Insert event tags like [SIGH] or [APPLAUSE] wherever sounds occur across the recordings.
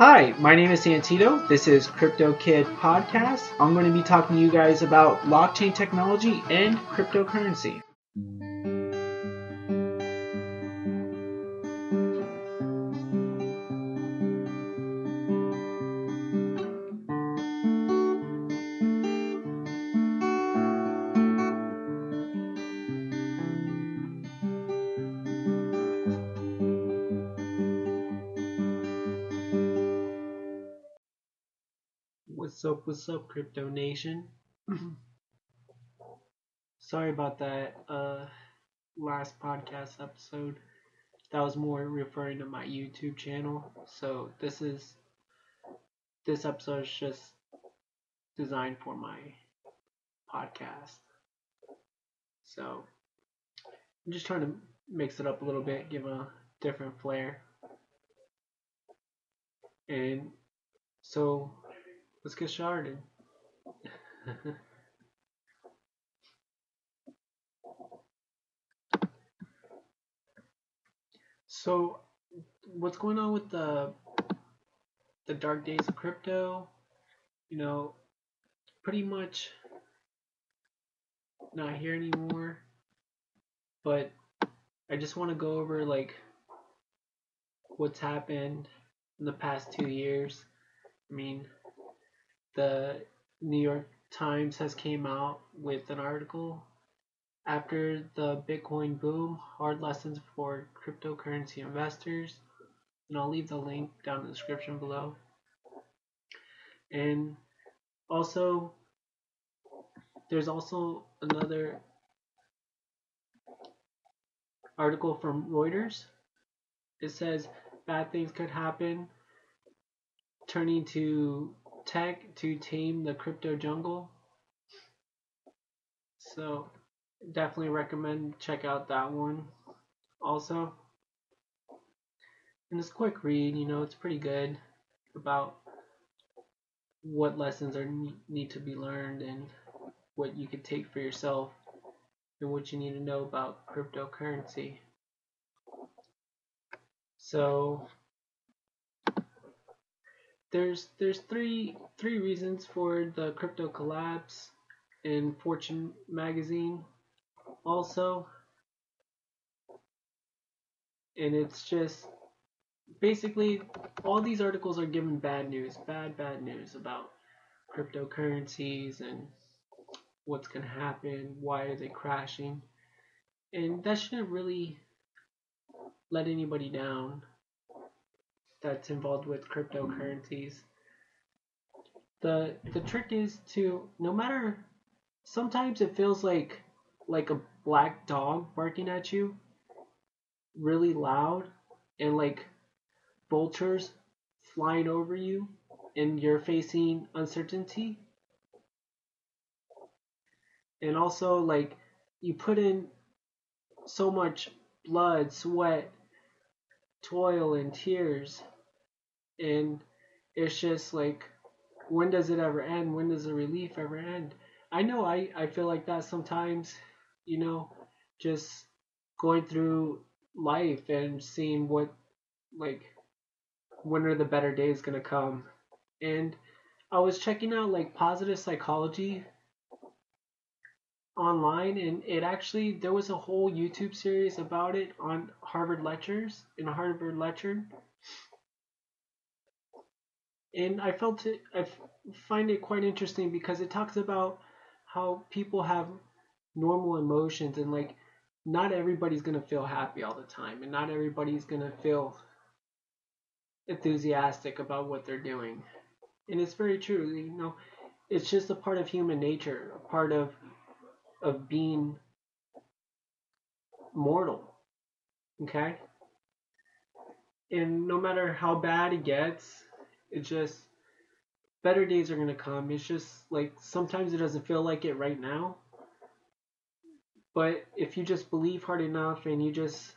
Hi, my name is Santino. This is Crypto Kid Podcast. I'm going to be talking to you guys about blockchain technology and cryptocurrency. What's up, what's up, Crypto Nation? [CLEARS THROAT] Sorry about that uh, last podcast episode. That was more referring to my YouTube channel. So this is this episode is just designed for my podcast. So I'm just trying to mix it up a little bit, give a different flair. And so let's get started. so, what's going on with the the dark days of crypto? You know, pretty much not here anymore. But I just want to go over like what's happened in the past two years. I mean, the New York Times has came out with an article after the Bitcoin boom, hard lessons for cryptocurrency investors. And I'll leave the link down in the description below. And also, there's also another article from Reuters. It says bad things could happen, turning to tech to tame the crypto jungle. So definitely recommend check out that one also. And it's a quick read, you know, it's pretty good about what lessons are need to be learned and what you could take for yourself and what you need to know about cryptocurrency. So there's there's three three reasons for the crypto collapse in Fortune magazine. Also and it's just basically all these articles are given bad news bad bad news about cryptocurrencies and what's going to happen why are they crashing. And that shouldn't really let anybody down that's involved with cryptocurrencies. The the trick is to no matter sometimes it feels like like a black dog barking at you really loud and like vultures flying over you and you're facing uncertainty. And also like you put in so much blood, sweat, toil and tears. And it's just like when does it ever end? When does the relief ever end? I know i i feel like that sometimes you know just going through life and seeing what like when are the better days gonna come. And i was checking out like positive psychology online and it actually there was a whole youtube series about it on harvard lectures in harvard lecture and I felt it. I find it quite interesting because it talks about how people have normal emotions and like not everybody's gonna feel happy all the time, and not everybody's gonna feel enthusiastic about what they're doing. And it's very true. You know, it's just a part of human nature, a part of of being mortal. Okay? And no matter how bad it gets, it's just better days are gonna come. It's just like sometimes it doesn't feel like it right now. But if you just believe hard enough and you just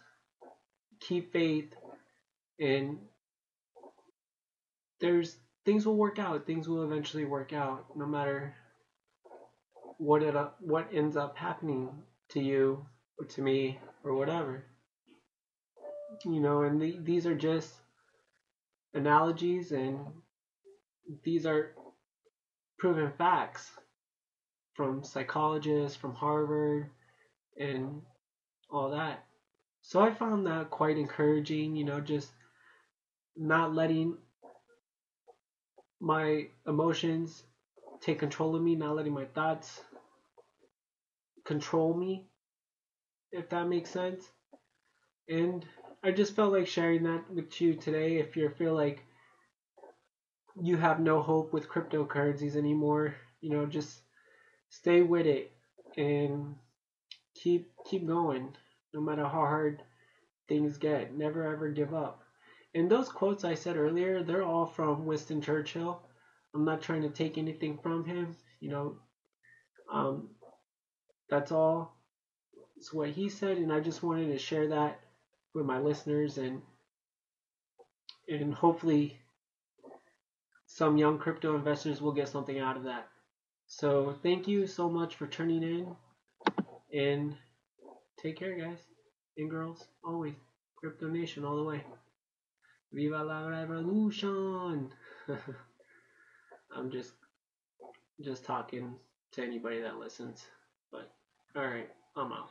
keep faith and there's things will work out. Things will eventually work out no matter what it uh, what ends up happening to you or to me or whatever. You know, and the, these are just analogies, and these are proven facts from psychologists, from Harvard, and all that. So I found that quite encouraging, you know, just not letting my emotions take control of me, not letting my thoughts control me, if that makes sense. And I just felt like sharing that with you today. If you feel like you have no hope with cryptocurrencies anymore, you know, just stay with it and keep keep going no matter how hard things get. Never ever give up. And those quotes I said earlier, they're all from Winston Churchill. I'm not trying to take anything from him, you know. Um, that's all. It's what he said, and I just wanted to share that with my listeners and and hopefully some young crypto investors will get something out of that. So thank you so much for tuning in and take care guys and girls always. Crypto Nation all the way. Viva la revolution! [LAUGHS] I'm just just talking to anybody that listens. But alright, I'm out.